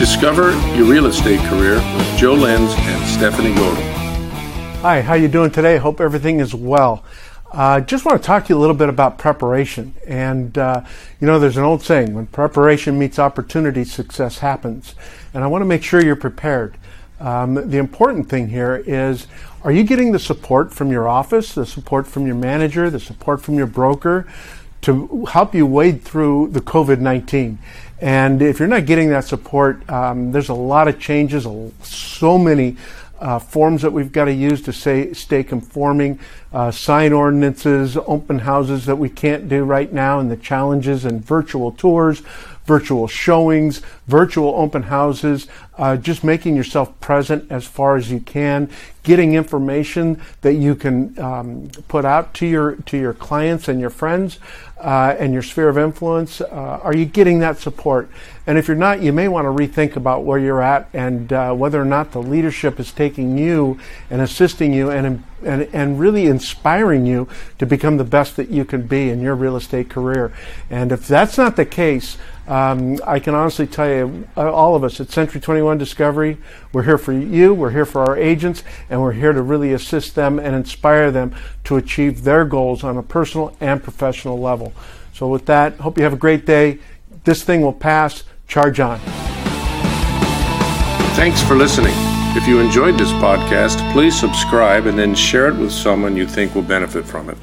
Discover your real estate career with Joe Lenz and Stephanie Golden. Hi, how you doing today? Hope everything is well. I uh, just want to talk to you a little bit about preparation. And, uh, you know, there's an old saying when preparation meets opportunity, success happens. And I want to make sure you're prepared. Um, the important thing here is are you getting the support from your office, the support from your manager, the support from your broker to help you wade through the COVID 19? And if you're not getting that support, um, there's a lot of changes, so many uh, forms that we've got to use to say, stay conforming, uh, sign ordinances, open houses that we can't do right now, and the challenges and virtual tours, virtual showings, virtual open houses, uh, just making yourself present as far as you can, getting information that you can um, put out to your to your clients and your friends uh, and your sphere of influence. Uh, are you getting that support? And if you're not, you may want to rethink about where you're at and uh, whether or not the leadership is taking you and assisting you and and, and really inspiring you to become the best that you can be in your real estate career. And if that's not the case, um, I can honestly tell you, uh, all of us at Century 21 Discovery, we're here for you, we're here for our agents, and we're here to really assist them and inspire them to achieve their goals on a personal and professional level. So, with that, hope you have a great day. This thing will pass. Charge on. Thanks for listening. If you enjoyed this podcast, please subscribe and then share it with someone you think will benefit from it.